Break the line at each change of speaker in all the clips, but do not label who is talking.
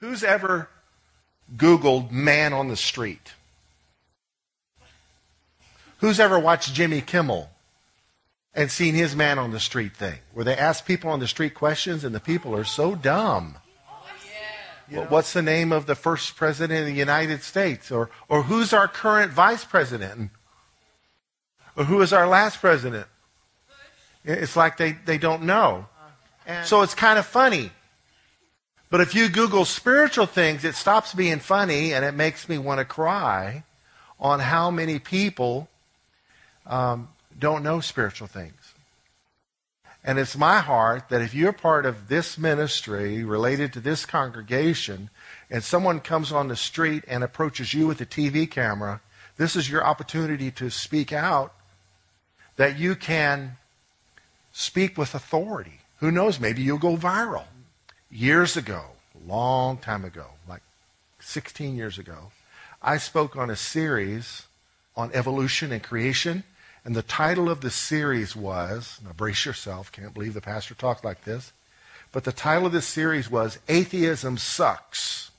Who's ever Googled man on the street? Who's ever watched Jimmy Kimmel and seen his man on the street thing, where they ask people on the street questions and the people are so dumb? Well, what's the name of the first president of the United States? Or, or who's our current vice president? Or who is our last president? It's like they, they don't know. Uh-huh. So it's kind of funny. But if you Google spiritual things, it stops being funny and it makes me want to cry on how many people um, don't know spiritual things. And it's my heart that if you're part of this ministry related to this congregation, and someone comes on the street and approaches you with a TV camera, this is your opportunity to speak out that you can speak with authority. Who knows? Maybe you'll go viral. Years ago, long time ago, like 16 years ago, I spoke on a series on evolution and creation and the title of the series was, now brace yourself, can't believe the pastor talked like this, but the title of this series was Atheism Sucks.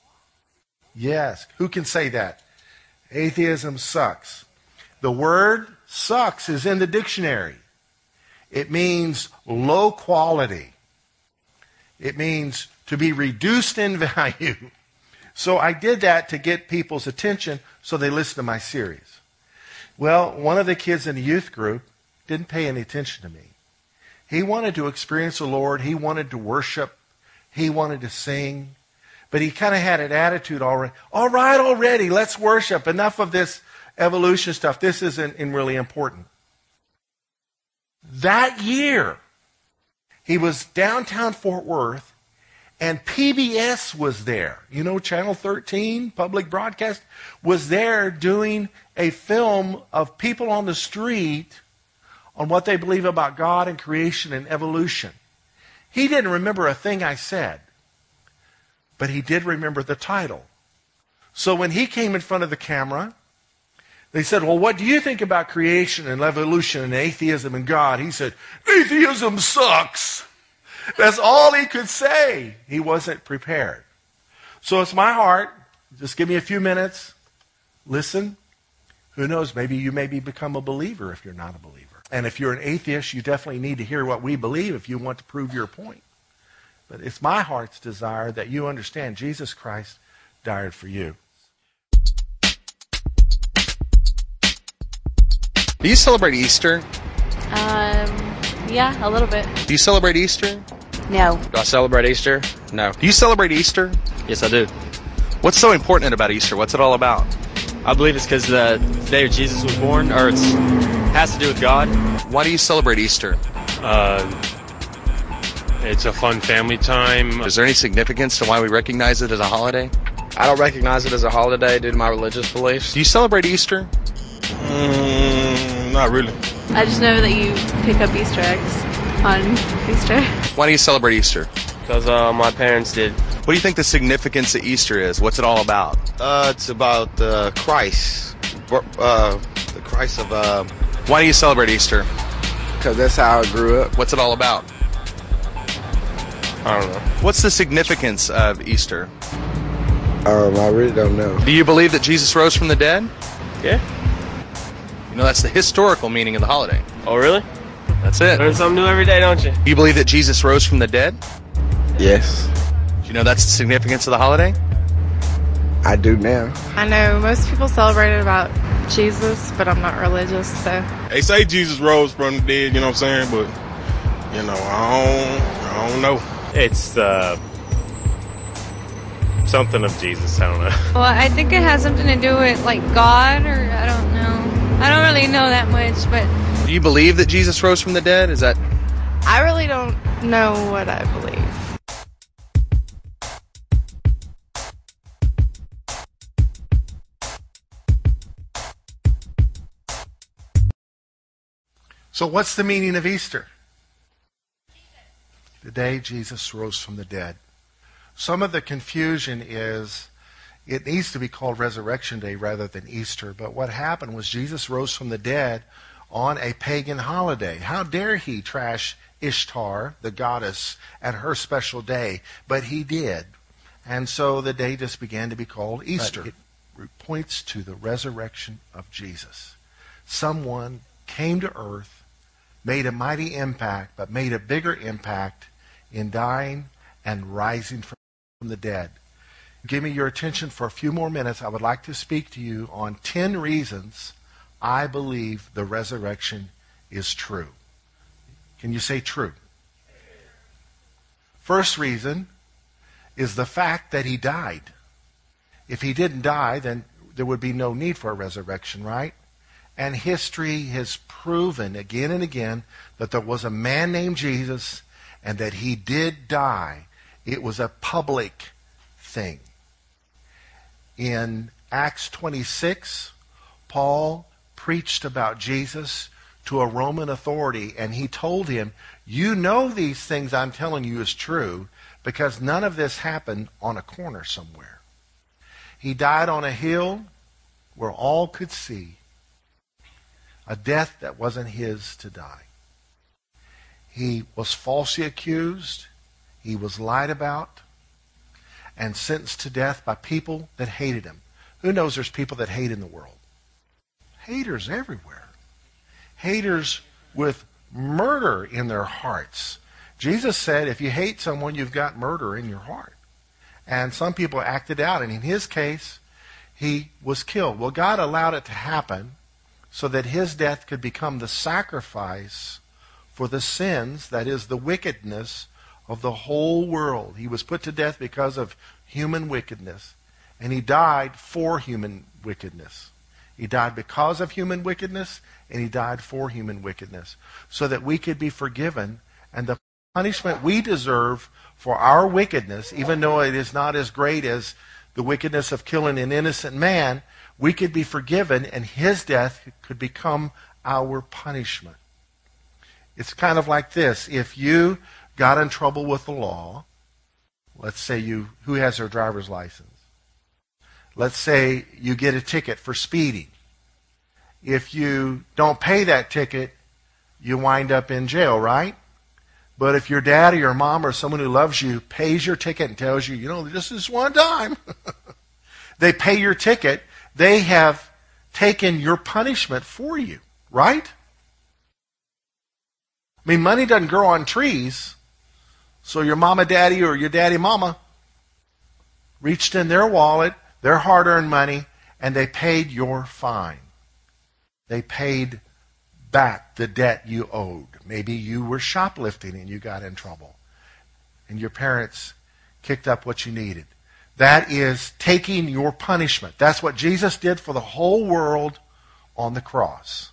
Yes, who can say that? Atheism sucks. The word sucks is in the dictionary. It means low quality. It means to be reduced in value. So I did that to get people's attention so they listen to my series. Well, one of the kids in the youth group didn't pay any attention to me. He wanted to experience the Lord. He wanted to worship. He wanted to sing. But he kind of had an attitude already. All right, already, let's worship. Enough of this evolution stuff. This isn't really important. That year, he was downtown Fort Worth, and PBS was there. You know, Channel 13, public broadcast, was there doing a film of people on the street on what they believe about God and creation and evolution. He didn't remember a thing I said, but he did remember the title. So when he came in front of the camera, they said, Well, what do you think about creation and evolution and atheism and God? He said, Atheism sucks. That's all he could say. He wasn't prepared. So it's my heart. Just give me a few minutes. Listen. Who knows? Maybe you maybe become a believer if you're not a believer. And if you're an atheist, you definitely need to hear what we believe if you want to prove your point. But it's my heart's desire that you understand Jesus Christ died for you.
Do you celebrate Easter?
Um, yeah, a little bit.
Do you celebrate Easter?
No.
Do I celebrate Easter? No.
Do you celebrate Easter?
Yes, I do.
What's so important about Easter? What's it all about?
I believe it's because the day Jesus was born, or it has to do with God.
Why do you celebrate Easter?
Uh, it's a fun family time.
Is there any significance to why we recognize it as a holiday?
I don't recognize it as a holiday due to my religious beliefs.
Do you celebrate Easter?
Mm, not really.
I just know that you pick up Easter eggs on Easter.
Why do you celebrate Easter?
Because uh, my parents did.
What do you think the significance of Easter is? What's it all about?
Uh, it's about uh, Christ, uh, the Christ of. Uh,
Why do you celebrate Easter?
Because that's how I grew up.
What's it all about?
I don't know.
What's the significance of Easter?
Um, I really don't know.
Do you believe that Jesus rose from the dead?
Yeah.
You know, that's the historical meaning of the holiday.
Oh, really?
That's it.
Learn something new every day, don't you?
You believe that Jesus rose from the dead?
Yes.
Do you know that's the significance of the holiday?
I do now.
I know most people celebrate it about Jesus, but I'm not religious, so.
They say Jesus rose from the dead, you know what I'm saying? But, you know, I don't, I don't know.
It's uh, something of Jesus. I don't know.
Well, I think it has something to do with like God, or I don't know. I don't really know that much, but.
Do you believe that Jesus rose from the dead? Is that?
I really don't know what I believe.
So, what's the meaning of Easter? The day Jesus rose from the dead. Some of the confusion is it needs to be called Resurrection Day rather than Easter. But what happened was Jesus rose from the dead on a pagan holiday. How dare he trash Ishtar, the goddess, and her special day? But he did. And so the day just began to be called Easter. It points to the resurrection of Jesus. Someone came to earth, made a mighty impact, but made a bigger impact in dying and rising from the dead. Give me your attention for a few more minutes. I would like to speak to you on 10 reasons I believe the resurrection is true. Can you say true? First reason is the fact that he died. If he didn't die, then there would be no need for a resurrection, right? And history has proven again and again that there was a man named Jesus and that he did die. It was a public thing. In Acts 26, Paul preached about Jesus to a Roman authority and he told him, You know these things I'm telling you is true because none of this happened on a corner somewhere. He died on a hill where all could see a death that wasn't his to die. He was falsely accused. He was lied about and sentenced to death by people that hated him. Who knows there's people that hate in the world? Haters everywhere. Haters with murder in their hearts. Jesus said, if you hate someone, you've got murder in your heart. And some people acted out, and in his case, he was killed. Well, God allowed it to happen so that his death could become the sacrifice for the sins, that is, the wickedness of the whole world. He was put to death because of human wickedness, and he died for human wickedness. He died because of human wickedness, and he died for human wickedness, so that we could be forgiven and the punishment we deserve for our wickedness, even though it is not as great as the wickedness of killing an innocent man, we could be forgiven and his death could become our punishment. It's kind of like this. If you got in trouble with the law, let's say you, who has their driver's license? Let's say you get a ticket for speeding. If you don't pay that ticket, you wind up in jail, right? But if your dad or your mom or someone who loves you pays your ticket and tells you, you know, this one time, they pay your ticket, they have taken your punishment for you, right? I mean, money doesn't grow on trees. So your mama, daddy, or your daddy, mama reached in their wallet, their hard earned money, and they paid your fine. They paid back the debt you owed. Maybe you were shoplifting and you got in trouble. And your parents kicked up what you needed. That is taking your punishment. That's what Jesus did for the whole world on the cross.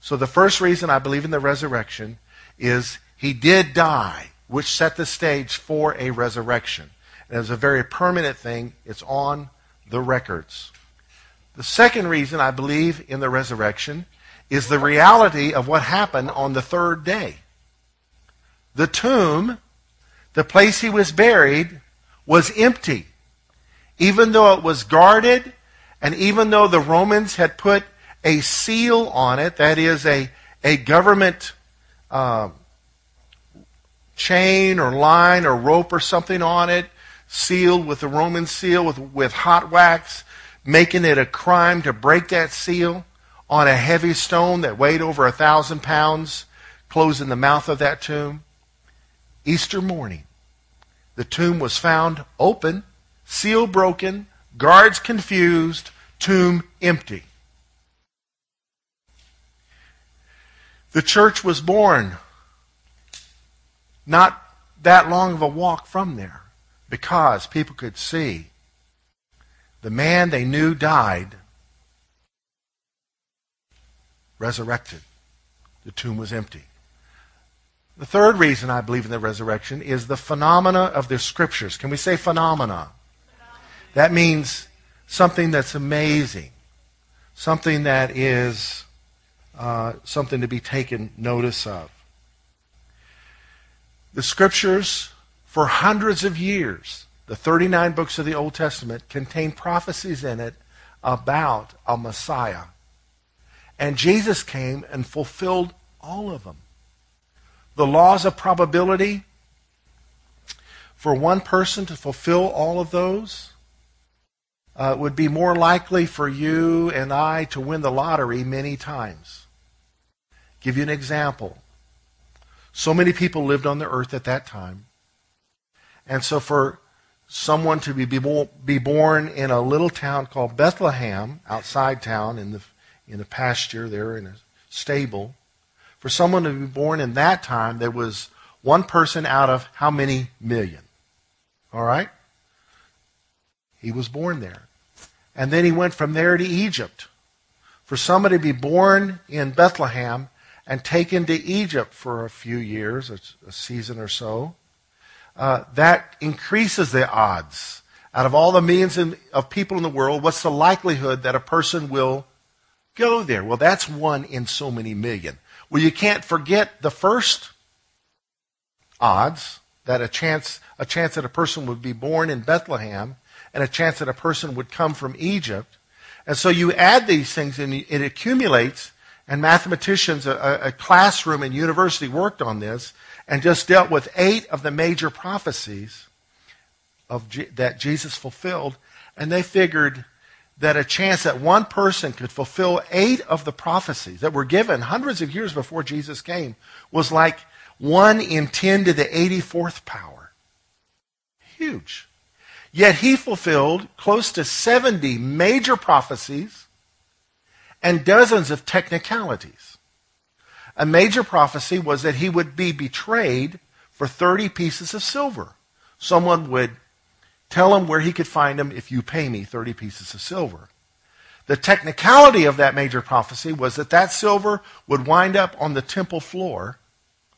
So the first reason I believe in the resurrection is he did die, which set the stage for a resurrection. And it's a very permanent thing. It's on the records. The second reason I believe in the resurrection is the reality of what happened on the third day. The tomb, the place he was buried, was empty. Even though it was guarded, and even though the Romans had put a seal on it, that is, a, a government uh, chain or line or rope or something on it, sealed with the Roman seal with, with hot wax, making it a crime to break that seal on a heavy stone that weighed over a thousand pounds, closing the mouth of that tomb. Easter morning, the tomb was found open, seal broken, guards confused, tomb empty. The church was born not that long of a walk from there because people could see the man they knew died resurrected. The tomb was empty. The third reason I believe in the resurrection is the phenomena of the scriptures. Can we say phenomena? That means something that's amazing, something that is uh, something to be taken notice of. The scriptures, for hundreds of years, the 39 books of the Old Testament contain prophecies in it about a Messiah and Jesus came and fulfilled all of them. The laws of probability for one person to fulfill all of those, uh, would be more likely for you and I to win the lottery many times. Give you an example. So many people lived on the earth at that time. And so for someone to be, be born in a little town called Bethlehem, outside town, in the, in a pasture there, in a stable, for someone to be born in that time, there was one person out of how many million? All right? He was born there. And then he went from there to Egypt. For somebody to be born in Bethlehem and taken to Egypt for a few years, a, season or so, uh, that increases the odds. Out of all the millions of people in the world, what's the likelihood that a person will go there? Well, that's one in so many million. Well, you can't forget the first odds that a chance, a chance that a person would be born in Bethlehem and a chance that a person would come from Egypt. And so you add these things and it accumulates. And mathematicians, a, a classroom in university worked on this and just dealt with eight of the major prophecies of G- that Jesus fulfilled. And they figured that a chance that one person could fulfill eight of the prophecies that were given hundreds of years before Jesus came was like one in 10 to the 84th power. Huge. Yet he fulfilled close to 70 major prophecies and dozens of technicalities. A major prophecy was that he would be betrayed for 30 pieces of silver. Someone would tell him where he could find him if you pay me 30 pieces of silver. The technicality of that major prophecy was that that silver would wind up on the temple floor.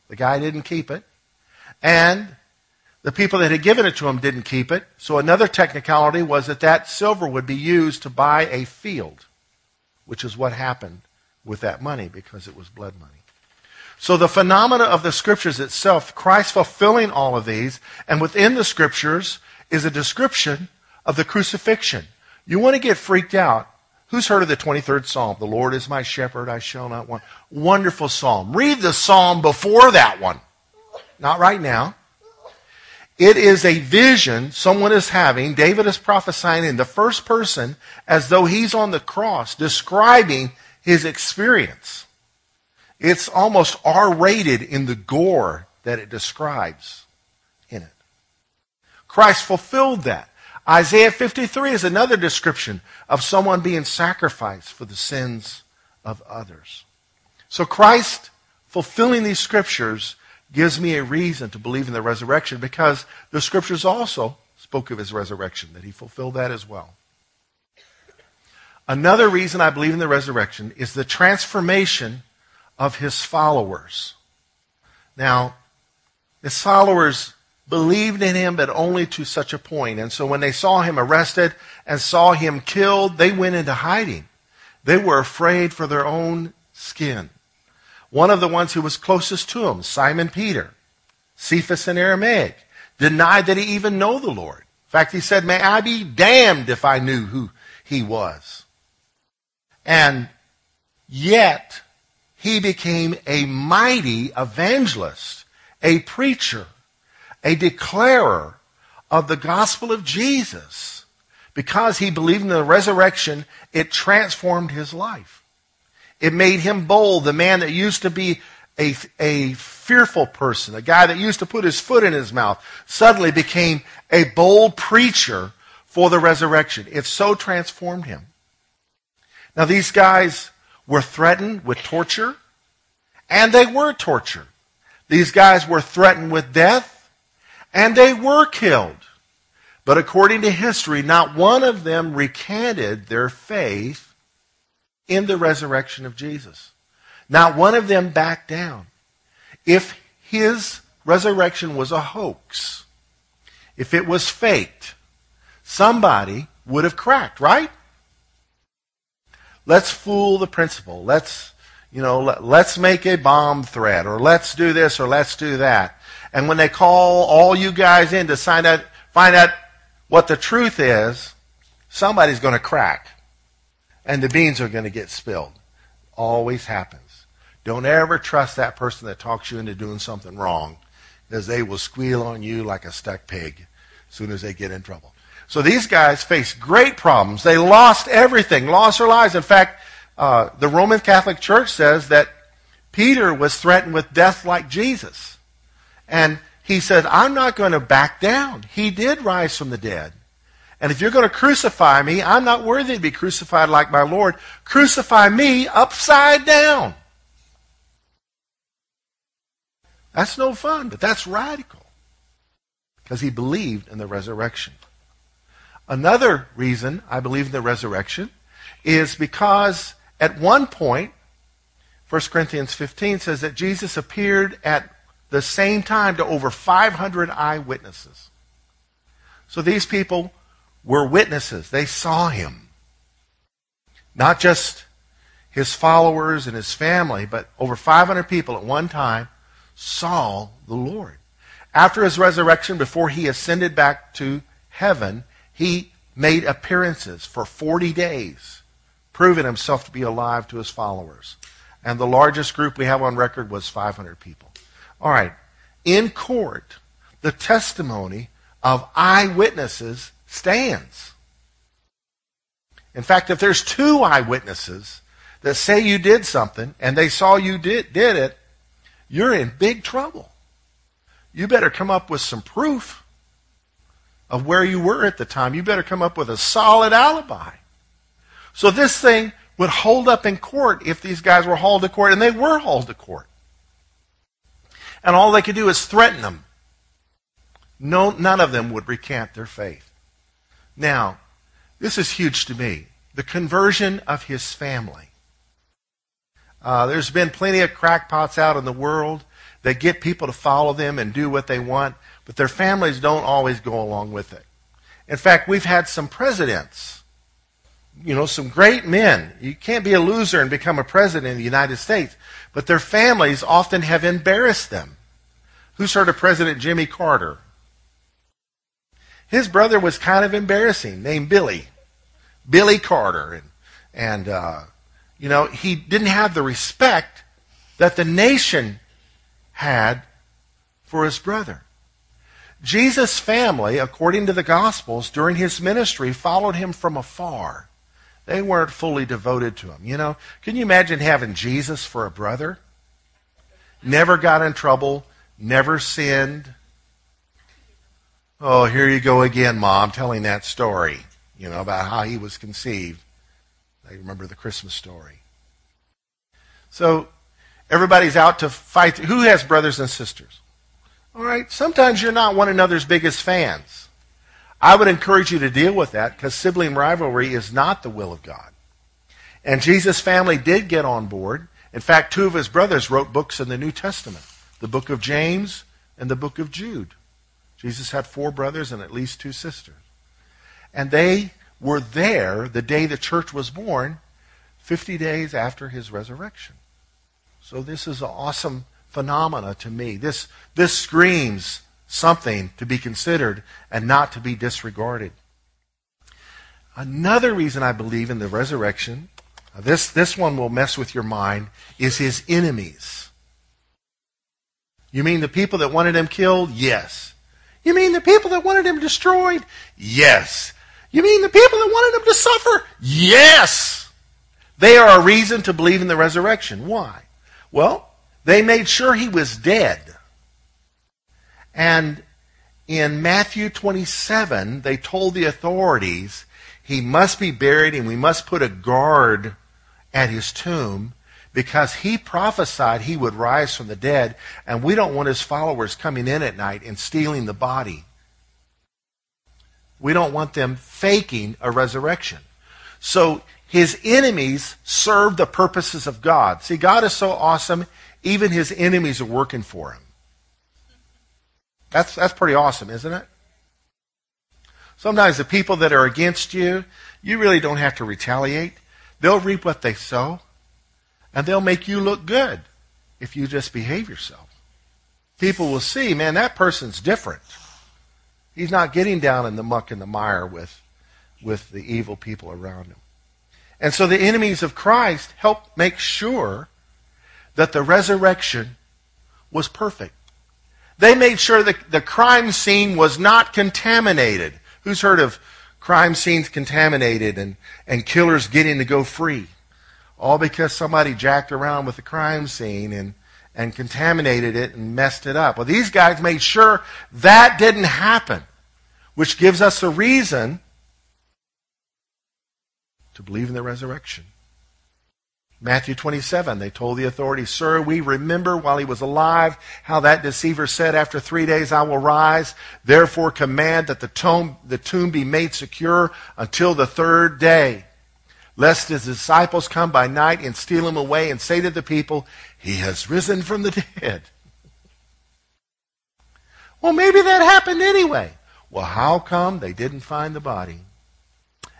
The guy didn't keep it. And the people that had given it to him didn't keep it. So another technicality was that that silver would be used to buy a field, which is what happened with that money because it was blood money. So the phenomena of the scriptures itself, Christ fulfilling all of these, and within the scriptures is a description of the crucifixion. You want to get freaked out. Who's heard of the 23rd Psalm? The Lord is my shepherd, I shall not want. Wonderful psalm. Read the psalm before that one. Not right now. It is a vision someone is having. David is prophesying in the first person as though he's on the cross, describing his experience. It's almost R rated in the gore that it describes in it. Christ fulfilled that. Isaiah 53 is another description of someone being sacrificed for the sins of others. So Christ fulfilling these scriptures gives me a reason to believe in the resurrection because the scriptures also spoke of his resurrection, that he fulfilled that as well. Another reason I believe in the resurrection is the transformation of his followers. Now, his followers believed in him, but only to such a point. And so when they saw him arrested and saw him killed, they went into hiding. They were afraid for their own skin. One of the ones who was closest to him, Simon Peter, Cephas in Aramaic, denied that he even know the Lord. In fact, he said, May I be damned if I knew who he was. And yet, he became a mighty evangelist, a preacher, a declarer of the gospel of Jesus. Because he believed in the resurrection, it transformed his life. It made him bold. The man that used to be a, a fearful person, a guy that used to put his foot in his mouth, suddenly became a bold preacher for the resurrection. It so transformed him. Now, these guys were threatened with torture, and they were tortured. These guys were threatened with death, and they were killed. But according to history, not one of them recanted their faith in the resurrection of Jesus. Not one of them backed down. If his resurrection was a hoax, if it was faked, somebody would have cracked, right? Let's fool the principal. Let's, you know, let, let's make a bomb threat, or let's do this, or let's do that. And when they call all you guys in to find out, find out what the truth is, somebody's going to crack and the beans are going to get spilled. Always happens. Don't ever trust that person that talks you into doing something wrong. because they will squeal on you like a stuck pig as soon as they get in trouble. So these guys faced great problems. They lost everything, lost their lives. In fact, uh, the Roman Catholic Church says that Peter was threatened with death like Jesus. And he said, I'm not going to back down. He did rise from the dead. And if you're going to crucify me, I'm not worthy to be crucified like my Lord. Crucify me upside down. That's no fun, but that's radical. Because he believed in the resurrection. Another reason I believe in the resurrection is because at one point, 1 Corinthians 15 says that Jesus appeared at the same time to over 500 eyewitnesses. So these people were witnesses. They saw him. Not just his followers and his family, but over 500 people at one time saw the Lord. After his resurrection, before he ascended back to heaven, he made appearances for 40 days, proving himself to be alive to his followers. And the largest group we have on record was 500 people. All right. In court, the testimony of eyewitnesses stands. In fact, if there's two eyewitnesses that say you did something and they saw you did, did it, you're in big trouble. You better come up with some proof of where you were at the time. You better come up with a solid alibi. So this thing would hold up in court if these guys were hauled to court, and they were hauled to court. And all they could do is threaten them. No, none of them would recant their faith. Now, this is huge to me. The conversion of his family. Uh, there's been plenty of crackpots out in the world that get people to follow them and do what they want, but their families don't always go along with it. In fact, we've had some presidents, you know, some great men. You can't be a loser and become a president in the United States, but their families often have embarrassed them. Who's heard of President Jimmy Carter? His brother was kind of embarrassing, named Billy, Billy Carter, and and uh, you know he didn't have the respect that the nation had for his brother. Jesus' family, according to the Gospels, during his ministry, followed him from afar. They weren't fully devoted to him. You know, can you imagine having Jesus for a brother? Never got in trouble, never sinned. Oh, here you go again, Mom, telling that story, you know, about how he was conceived. I remember the Christmas story. So, everybody's out to fight. Who has brothers and sisters? All right, sometimes you're not one another's biggest fans. I would encourage you to deal with that because sibling rivalry is not the will of God. And Jesus' family did get on board. In fact, two of his brothers wrote books in the New Testament the book of James and the book of Jude. Jesus had four brothers and at least two sisters. And they were there the day the church was born, 50 days after his resurrection. So this is an awesome phenomena to me. This, this screams something to be considered and not to be disregarded. Another reason I believe in the resurrection, this, this one will mess with your mind, is his enemies. You mean the people that wanted him killed? Yes. You mean the people that wanted him destroyed? Yes. You mean the people that wanted him to suffer? Yes. They are a reason to believe in the resurrection. Why? Well, they made sure he was dead. And in Matthew 27, they told the authorities he must be buried and we must put a guard at his tomb because he prophesied he would rise from the dead, and we don't want his followers coming in at night and stealing the body. We don't want them faking a resurrection. So his enemies serve the purposes of God. See, God is so awesome, even his enemies are working for him. That's, that's pretty awesome, isn't it? Sometimes the people that are against you, you really don't have to retaliate. They'll reap what they sow, and they'll make you look good if you just behave yourself. People will see, man, that person's different. He's not getting down in the muck and the mire with, with the evil people around him. And so the enemies of Christ help make sure that the resurrection was perfect. They made sure that the crime scene was not contaminated. Who's heard of crime scenes contaminated and, and killers getting to go free? All because somebody jacked around with the crime scene and, and contaminated it and messed it up. Well, these guys made sure that didn't happen, which gives us a reason to believe in the resurrection. Matthew 27, they told the authorities, Sir, we remember while he was alive how that deceiver said, After three days I will rise. Therefore command that the tomb, the tomb be made secure until the third day, lest his disciples come by night and steal him away and say to the people, He has risen from the dead. Well, maybe that happened anyway. Well, how come they didn't find the body?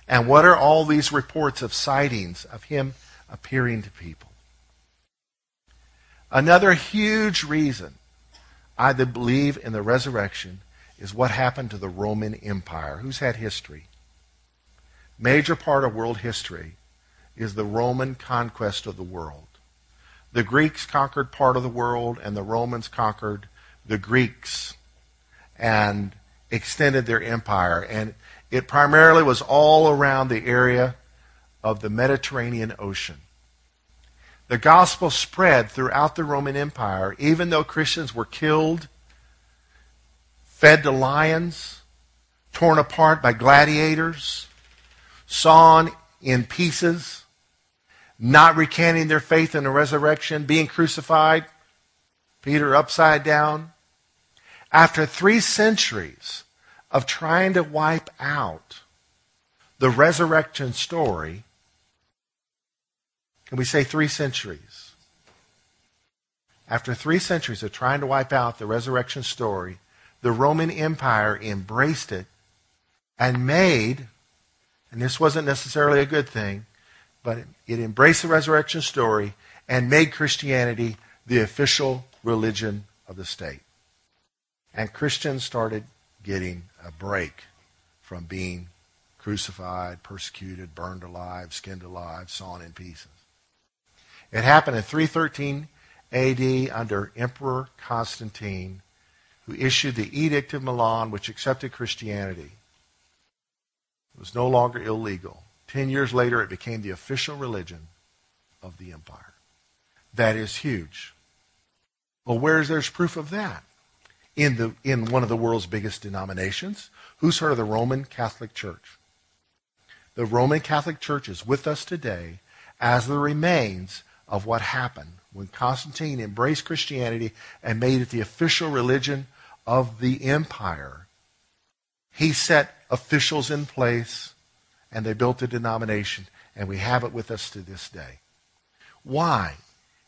And what are all these reports of sightings of him appearing to people? Another huge reason I believe in the resurrection is what happened to the Roman Empire. Who's had history? Major part of world history is the Roman conquest of the world. The Greeks conquered part of the world, and the Romans conquered the Greeks and extended their empire. And it primarily was all around the area of the Mediterranean Ocean. The gospel spread throughout the Roman Empire, even though Christians were killed, fed to lions, torn apart by gladiators, sawn in pieces, not recanting their faith in the resurrection, being crucified, Peter upside down. After three centuries, of trying to wipe out the resurrection story, can we say three centuries? After three centuries of trying to wipe out the resurrection story, the Roman Empire embraced it and made, and this wasn't necessarily a good thing, but it embraced the resurrection story and made Christianity the official religion of the state. And Christians started getting a break from being crucified, persecuted, burned alive, skinned alive, sawn in pieces. It happened in 313 AD under Emperor Constantine, who issued the Edict of Milan, which accepted Christianity. It was no longer illegal. Ten years later, it became the official religion of the empire. That is huge. Well, where's there's proof of that? in, the, in one of the world's biggest denominations. Who's heard of the Roman Catholic Church? The Roman Catholic Church is with us today as the remains of what happened when Constantine embraced Christianity and made it the official religion of the empire. He set officials in place and they built a denomination, and we have it with us to this day. Why?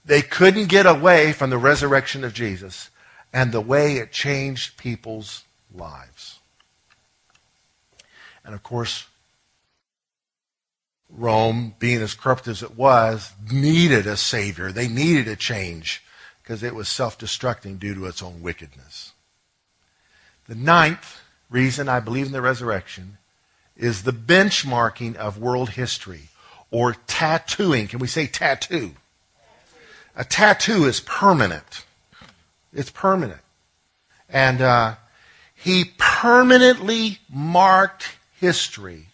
They couldn't get away from the resurrection of Jesus and the way it changed people's lives. And of course, Rome, being as corrupt as it was, needed a savior. They needed a change because it was self destructing due to its own wickedness. The ninth reason I believe in the resurrection is the benchmarking of world history or tattooing. Can we say tattoo? A tattoo is permanent. It's permanent. And uh, he permanently marked history.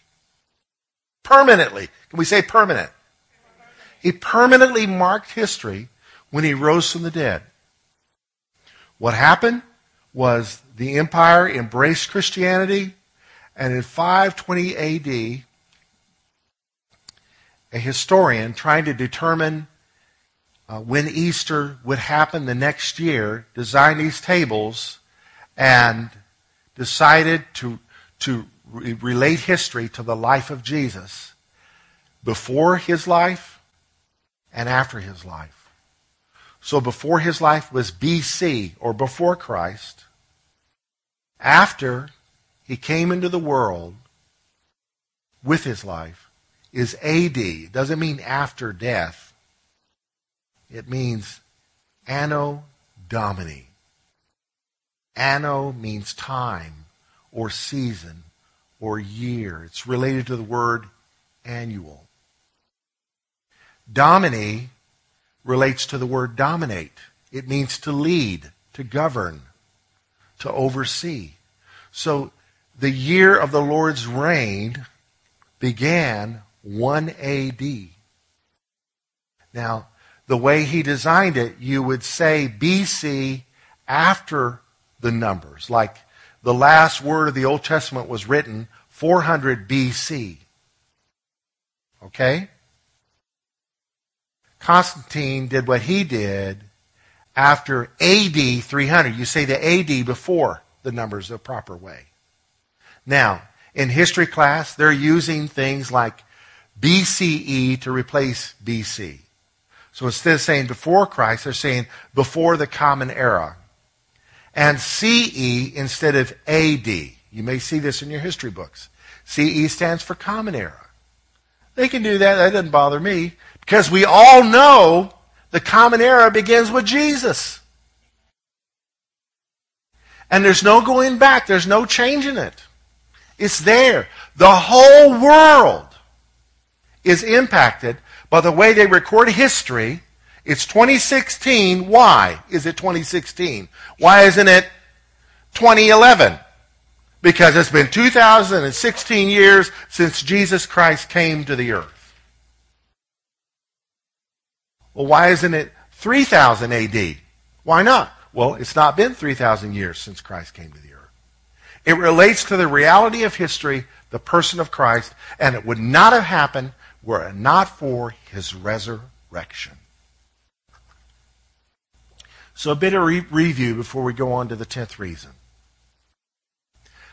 Permanently. Can we say permanent? He permanently marked history when he rose from the dead. What happened was the empire embraced Christianity, and in 520 AD, a historian trying to determine uh, when Easter would happen the next year, designed these tables and decided to, to re- relate history to the life of Jesus before his life and after his life. So before his life was BC or before Christ. After he came into the world with his life is AD. It doesn't mean after death. It means Anno Domini. Anno means time or season or year. It's related to the word annual. Domini relates to the word dominate. It means to lead, to govern. To oversee. So the year of the Lord's reign began 1 AD. Now, the way he designed it, you would say BC after the numbers. Like the last word of the Old Testament was written 400 BC. Okay? Constantine did what he did after AD 300. You say the AD before the numbers the proper way. Now, in history class, they're using things like BCE to replace BC. So instead of saying before Christ, they're saying before the common era. And CE instead of AD. You may see this in your history books. CE stands for common era. They can do that. That doesn't bother me. Because we all know the common era begins with Jesus. And there's no going back. There's no changing it. It's there. The whole world is impacted by the way they record history. It's 2016. Why is it 2016? Why isn't it 2011? Because it's been 2016 years since Jesus Christ came to the earth. Well, why isn't it 3000 AD? Why not? Well, it's not been 3,000 years since Christ came to the earth. It relates to the reality of history, the person of Christ, and it would not have happened were it not for his resurrection. So, a bit of re- review before we go on to the 10th reason.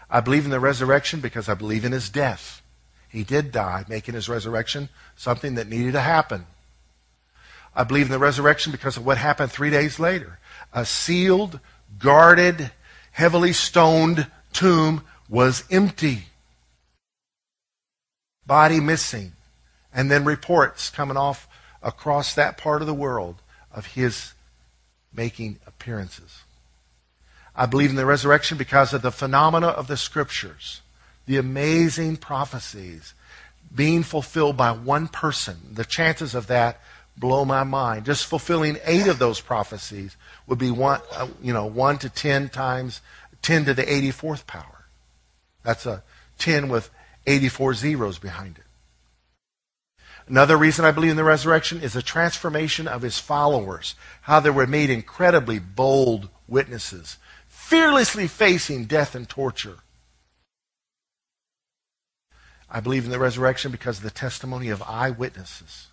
I believe in the resurrection because I believe in his death. He did die, making his resurrection something that needed to happen. I believe in the resurrection because of what happened three days later. A sealed, guarded, heavily stoned tomb was empty. Body missing. And then reports coming off across that part of the world of his making appearances. I believe in the resurrection because of the phenomena of the scriptures, the amazing prophecies being fulfilled by one person. The chances of that blow my mind. Just fulfilling eight of those prophecies would be one, uh, you know, one to ten times 10 to the 84th power. That's a 10 with 84 zeros behind it. Another reason I believe in the resurrection is the transformation of his followers, how they were made incredibly bold witnesses, fearlessly facing death and torture. I believe in the resurrection because of the testimony of eyewitnesses.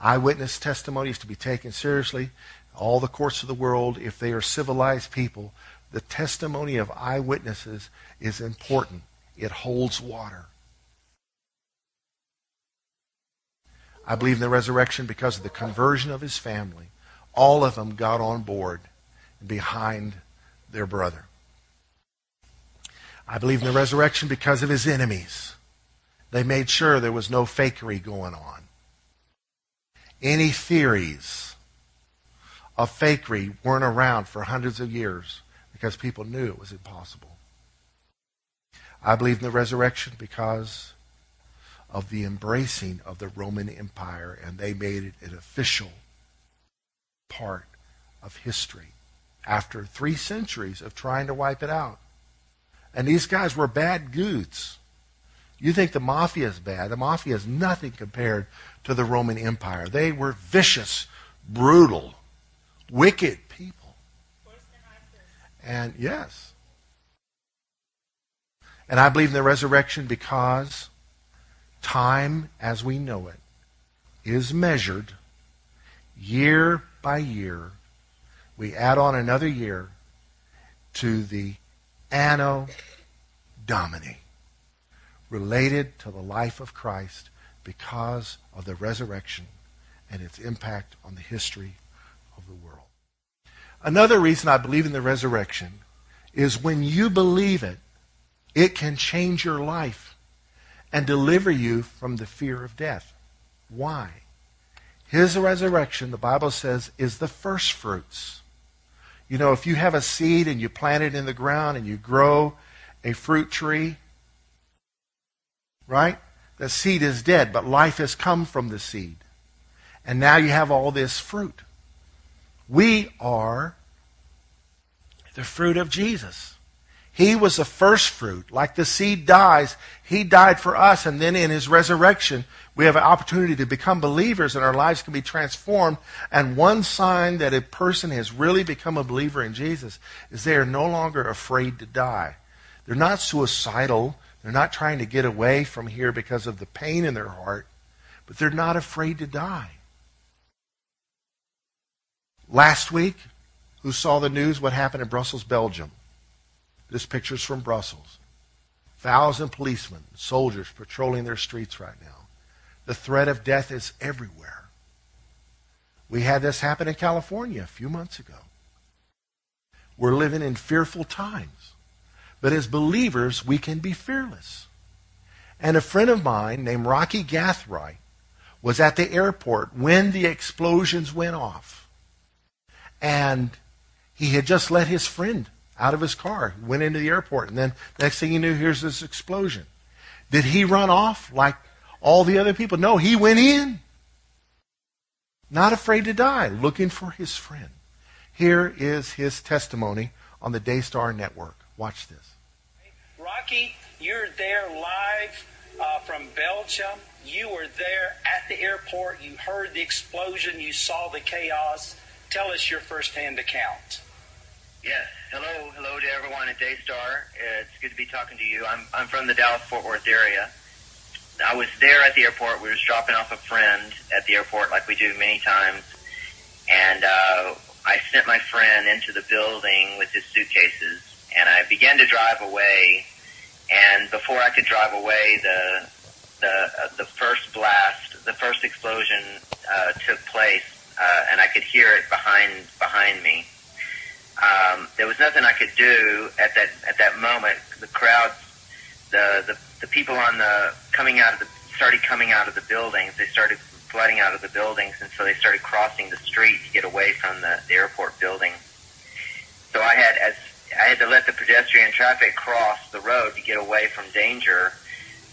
Eyewitness testimony is to be taken seriously. All the courts of the world, if they are civilized people, the testimony of eyewitnesses is important. It holds water. I believe in the resurrection because of the conversion of his family. All of them got on board behind their brother. I believe in the resurrection because of his enemies. They made sure there was no fakery going on. Any theories of fakery weren't around for hundreds of years because people knew it was impossible. I believe in the resurrection because of the embracing of the Roman Empire, and they made it an official part of history after three centuries of trying to wipe it out. And these guys were bad goods. You think the mafia is bad. The mafia is nothing compared to the Roman Empire. They were vicious, brutal, wicked people. and yes. And I believe in the resurrection because time as we know it is measured year by year. We add on another year to the Anno Domini, related to the life of Christ because of the resurrection and its impact on the history of the world. Another reason I believe in the resurrection is when you believe it, it can change your life and deliver you from the fear of death. Why? His resurrection, the Bible says, is the first fruits. You know, if you have a seed and you plant it in the ground and you grow a fruit tree, right? The seed is dead, but life has come from the seed. And now you have all this fruit. We are The fruit of Jesus. He was the first fruit. Like the seed dies, he died for us, and then in his resurrection, we have an opportunity to become believers and our lives can be transformed. And one sign that a person has really become a believer in Jesus is they are no longer afraid to die. They're not suicidal. They're not trying to get away from here because of the pain in their heart, but they're not afraid to die. Last week, who saw the news what happened in Brussels, Belgium? This picture's from Brussels. Thousand policemen, soldiers patrolling their streets right now. The threat of death is everywhere. We had this happen in California a few months ago. We're living in fearful times. But as believers, we can be fearless. And a friend of mine named Rocky Gathright was at the airport when the explosions went off. And he had just let his friend out of his car, went into the airport, and then next thing he knew, here's this explosion. Did he run off like all the other people? No, he went in. Not afraid to die, looking for his friend. Here is his testimony on the Daystar Network. Watch this.
Rocky, you're there live uh, from Belgium. You were there at the airport. You heard the explosion. You saw the chaos. Tell us your firsthand account.
Yes. Hello, hello to everyone at Daystar. It's good to be talking to you. I'm I'm from the Dallas Fort Worth area. I was there at the airport. We were just dropping off a friend at the airport, like we do many times, and uh, I sent my friend into the building with his suitcases, and I began to drive away. And before I could drive away, the the uh, the first blast, the first explosion uh, took place, uh, and I could hear it behind behind me um, there was nothing I could do at that at that moment. The crowd, the, the the people on the coming out of the started coming out of the buildings. They started flooding out of the buildings, and so they started crossing the street to get away from the, the airport building. So I had as I had to let the pedestrian traffic cross the road to get away from danger.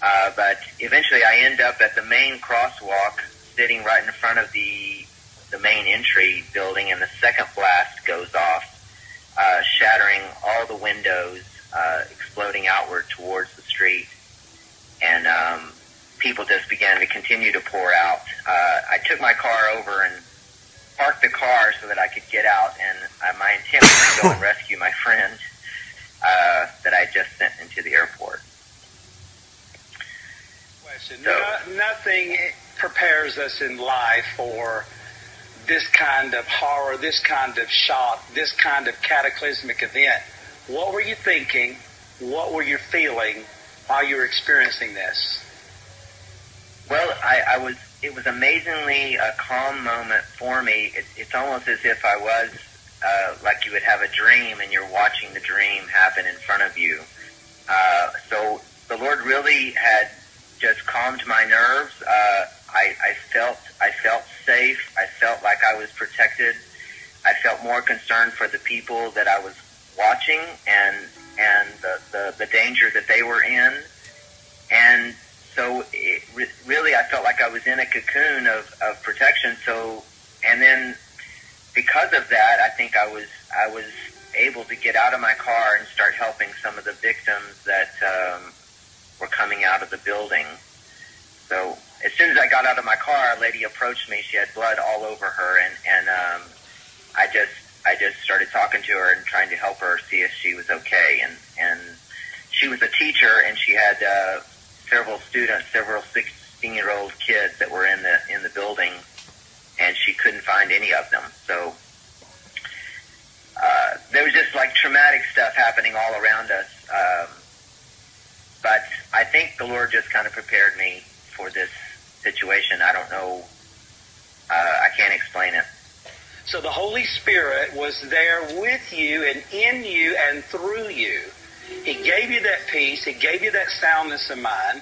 Uh, but eventually, I end up at the main crosswalk, sitting right in front of the the main entry building, and the second blast goes off uh, shattering all the windows, uh, exploding outward towards the street, and um, people just began to continue to pour out. Uh, I took my car over and parked the car so that I could get out, and uh, my intent was to go and rescue my friend uh, that I just sent into the airport.
Question. So, no, nothing prepares us in life for this kind of horror, this kind of shock, this kind of cataclysmic event. What were you thinking? What were you feeling while you were experiencing this?
Well, I, I was. It was amazingly a calm moment for me. It, it's almost as if I was uh, like you would have a dream and you're watching the dream happen in front of you. Uh, so the Lord really had just calmed my nerves. Uh, I, I felt I felt safe. I felt like I was protected. I felt more concerned for the people that I was watching and and the the, the danger that they were in. And so it, I was in a cocoon of, of protection. So and then because of that, I think I was I was able to get out of my car and start helping some of the victims that um, were coming out of the building. So as soon as I got out of my car, a lady approached me. She had blood all over her, and and um, I just I just started talking to her and trying to help her see if she was okay. And and she was a teacher, and she had uh, several students, several sixteen year old kids that were in the in the building, and she couldn't find any of them. So. Uh, there was just like traumatic stuff happening all around us. Um, but I think the Lord just kind of prepared me for this situation. I don't know. Uh, I can't explain it.
So the Holy Spirit was there with you and in you and through you. He gave you that peace. He gave you that soundness of mind.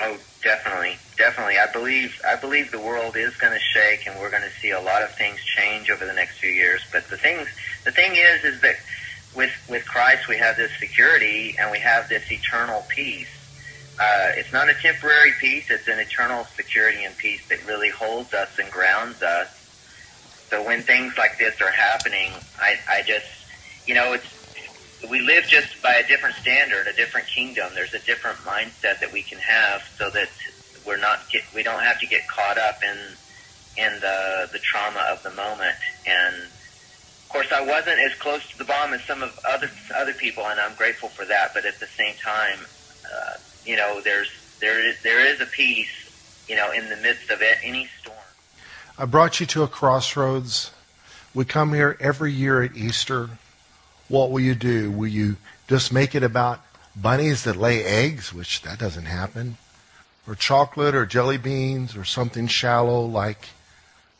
Oh, definitely, definitely. I believe I believe the world is going to shake, and we're going to see a lot of things change over the next few years. But the things, the thing is, is that with with Christ we have this security and we have this eternal peace uh, it's not a temporary peace; it's an eternal security and peace that really holds us and grounds us. So when things like this are happening, I, I just, you know, it's we live just by a different standard, a different kingdom. There's a different mindset that we can have, so that we're not get, we don't have to get caught up in in the the trauma of the moment. And of course, I wasn't as close to the bomb as some of other other people, and I'm grateful for that. But at the same time, uh, you know, there's there is there is a peace, you know, in the midst of it, any storm.
I brought you to a crossroads. We come here every year at Easter. What will you do? Will you just make it about bunnies that lay eggs, which that doesn't happen, or chocolate or jelly beans or something shallow like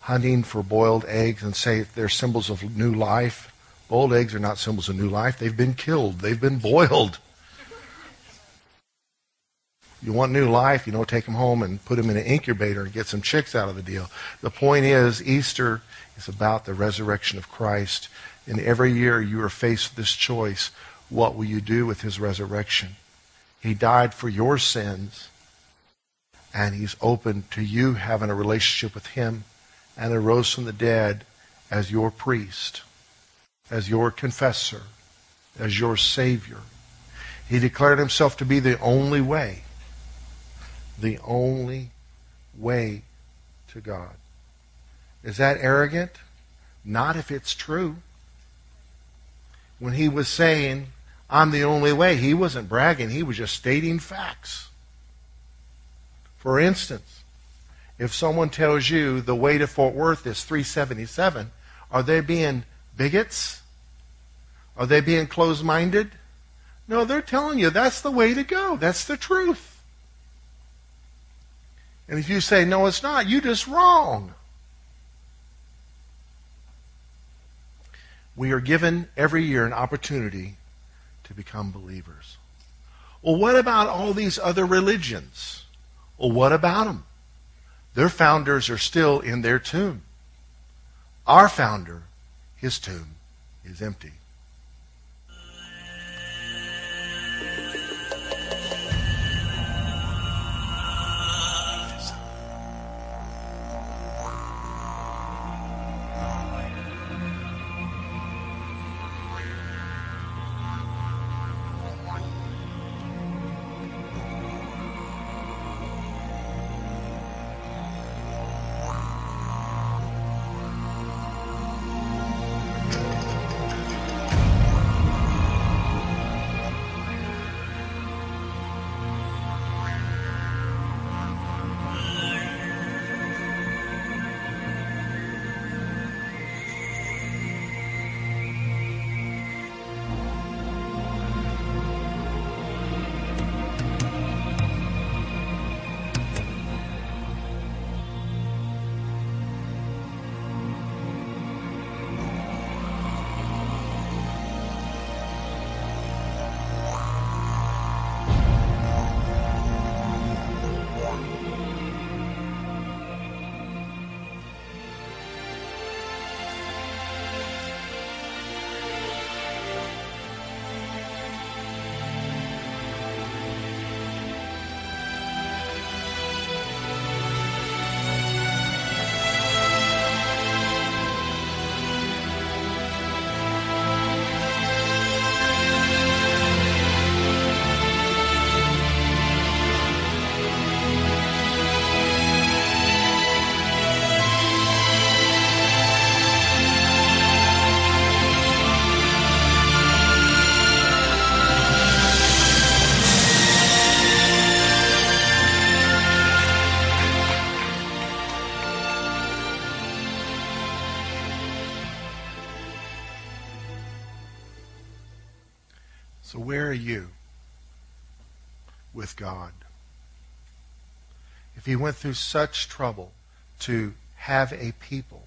hunting for boiled eggs and say they're symbols of new life? Boiled eggs are not symbols of new life. They've been killed. They've been boiled. You want new life, you know, take them home and put them in an incubator and get some chicks out of the deal. The point is, Easter is about the resurrection of Christ. And every year you are faced with this choice. What will you do with his resurrection? He died for your sins, and he's open to you having a relationship with him and arose from the dead as your priest, as your confessor, as your Savior. He declared himself to be the only way the only way to God. Is that arrogant? Not if it's true. When he was saying, I'm the only way, he wasn't bragging, he was just stating facts. For instance, if someone tells you the way to Fort Worth is 377, are they being bigots? Are they being closed minded? No, they're telling you that's the way to go. That's the truth. And if you say, no, it's not, you're just wrong. We are given every year an opportunity to become believers. Well, what about all these other religions? Well, what about them? Their founders are still in their tomb. Our founder, his tomb, is empty. You with God? If he went through such trouble to have a people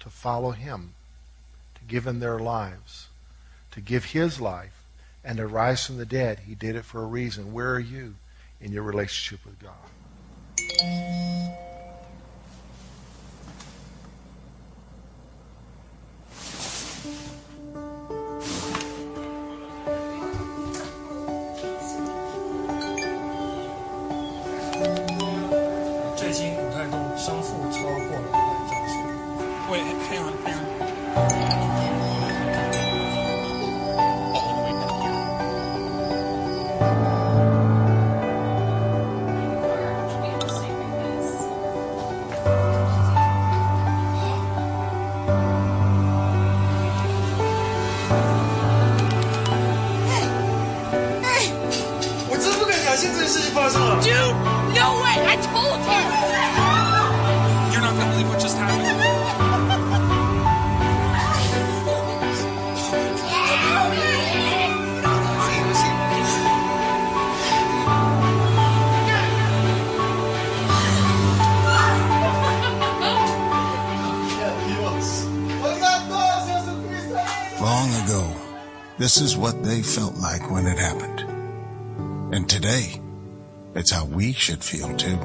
to follow him, to give him their lives, to give his life, and to rise from the dead, he did it for a reason. Where are you in your relationship with God?
This is what they felt like when it happened. And today, it's how we should feel too.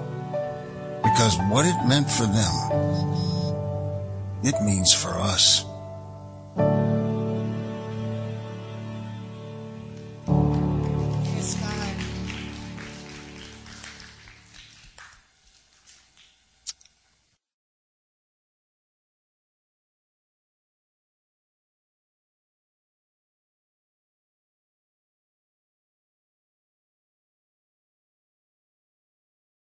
Because what it meant for them, it means for us.